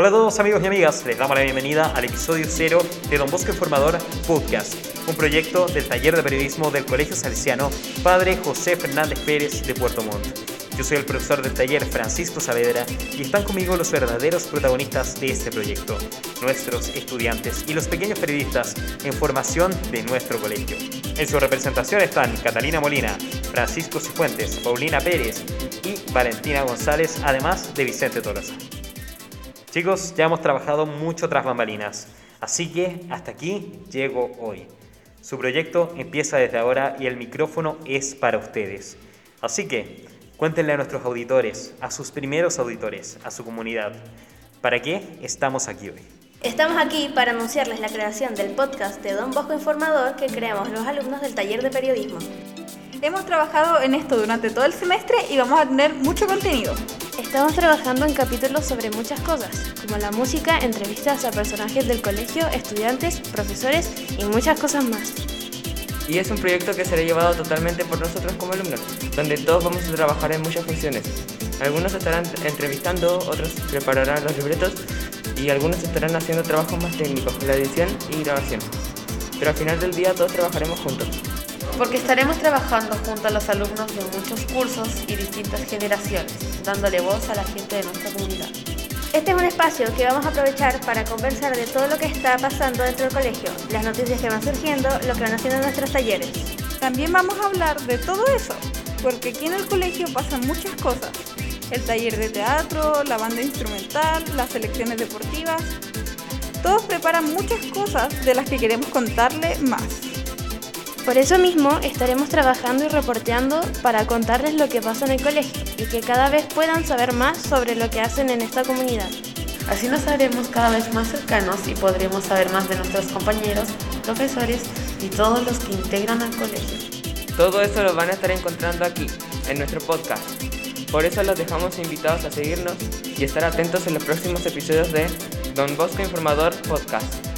Hola a todos amigos y amigas, les damos la bienvenida al episodio cero de Don Bosco Informador Podcast, un proyecto del taller de periodismo del Colegio Salesiano Padre José Fernández Pérez de Puerto Montt. Yo soy el profesor del taller Francisco Saavedra y están conmigo los verdaderos protagonistas de este proyecto, nuestros estudiantes y los pequeños periodistas en formación de nuestro colegio. En su representación están Catalina Molina, Francisco Cifuentes, Paulina Pérez y Valentina González, además de Vicente Tolosa. Chicos, ya hemos trabajado mucho tras bambalinas, así que hasta aquí llego hoy. Su proyecto empieza desde ahora y el micrófono es para ustedes. Así que cuéntenle a nuestros auditores, a sus primeros auditores, a su comunidad, ¿para qué estamos aquí hoy? Estamos aquí para anunciarles la creación del podcast de Don Bosco Informador que creamos los alumnos del taller de periodismo. Hemos trabajado en esto durante todo el semestre y vamos a tener mucho contenido. Estamos trabajando en capítulos sobre muchas cosas, como la música, entrevistas a personajes del colegio, estudiantes, profesores y muchas cosas más. Y es un proyecto que será llevado totalmente por nosotros como alumnos, donde todos vamos a trabajar en muchas funciones. Algunos estarán entrevistando, otros prepararán los libretos y algunos estarán haciendo trabajos más técnicos, la edición y grabación. Pero al final del día todos trabajaremos juntos porque estaremos trabajando junto a los alumnos de muchos cursos y distintas generaciones, dándole voz a la gente de nuestra comunidad. Este es un espacio que vamos a aprovechar para conversar de todo lo que está pasando dentro del colegio, las noticias que van surgiendo, lo que van haciendo nuestros talleres. También vamos a hablar de todo eso, porque aquí en el colegio pasan muchas cosas. El taller de teatro, la banda instrumental, las selecciones deportivas. Todos preparan muchas cosas de las que queremos contarle más. Por eso mismo estaremos trabajando y reporteando para contarles lo que pasa en el colegio y que cada vez puedan saber más sobre lo que hacen en esta comunidad. Así nos haremos cada vez más cercanos y podremos saber más de nuestros compañeros, profesores y todos los que integran al colegio. Todo eso lo van a estar encontrando aquí, en nuestro podcast. Por eso los dejamos invitados a seguirnos y estar atentos en los próximos episodios de Don Bosco Informador Podcast.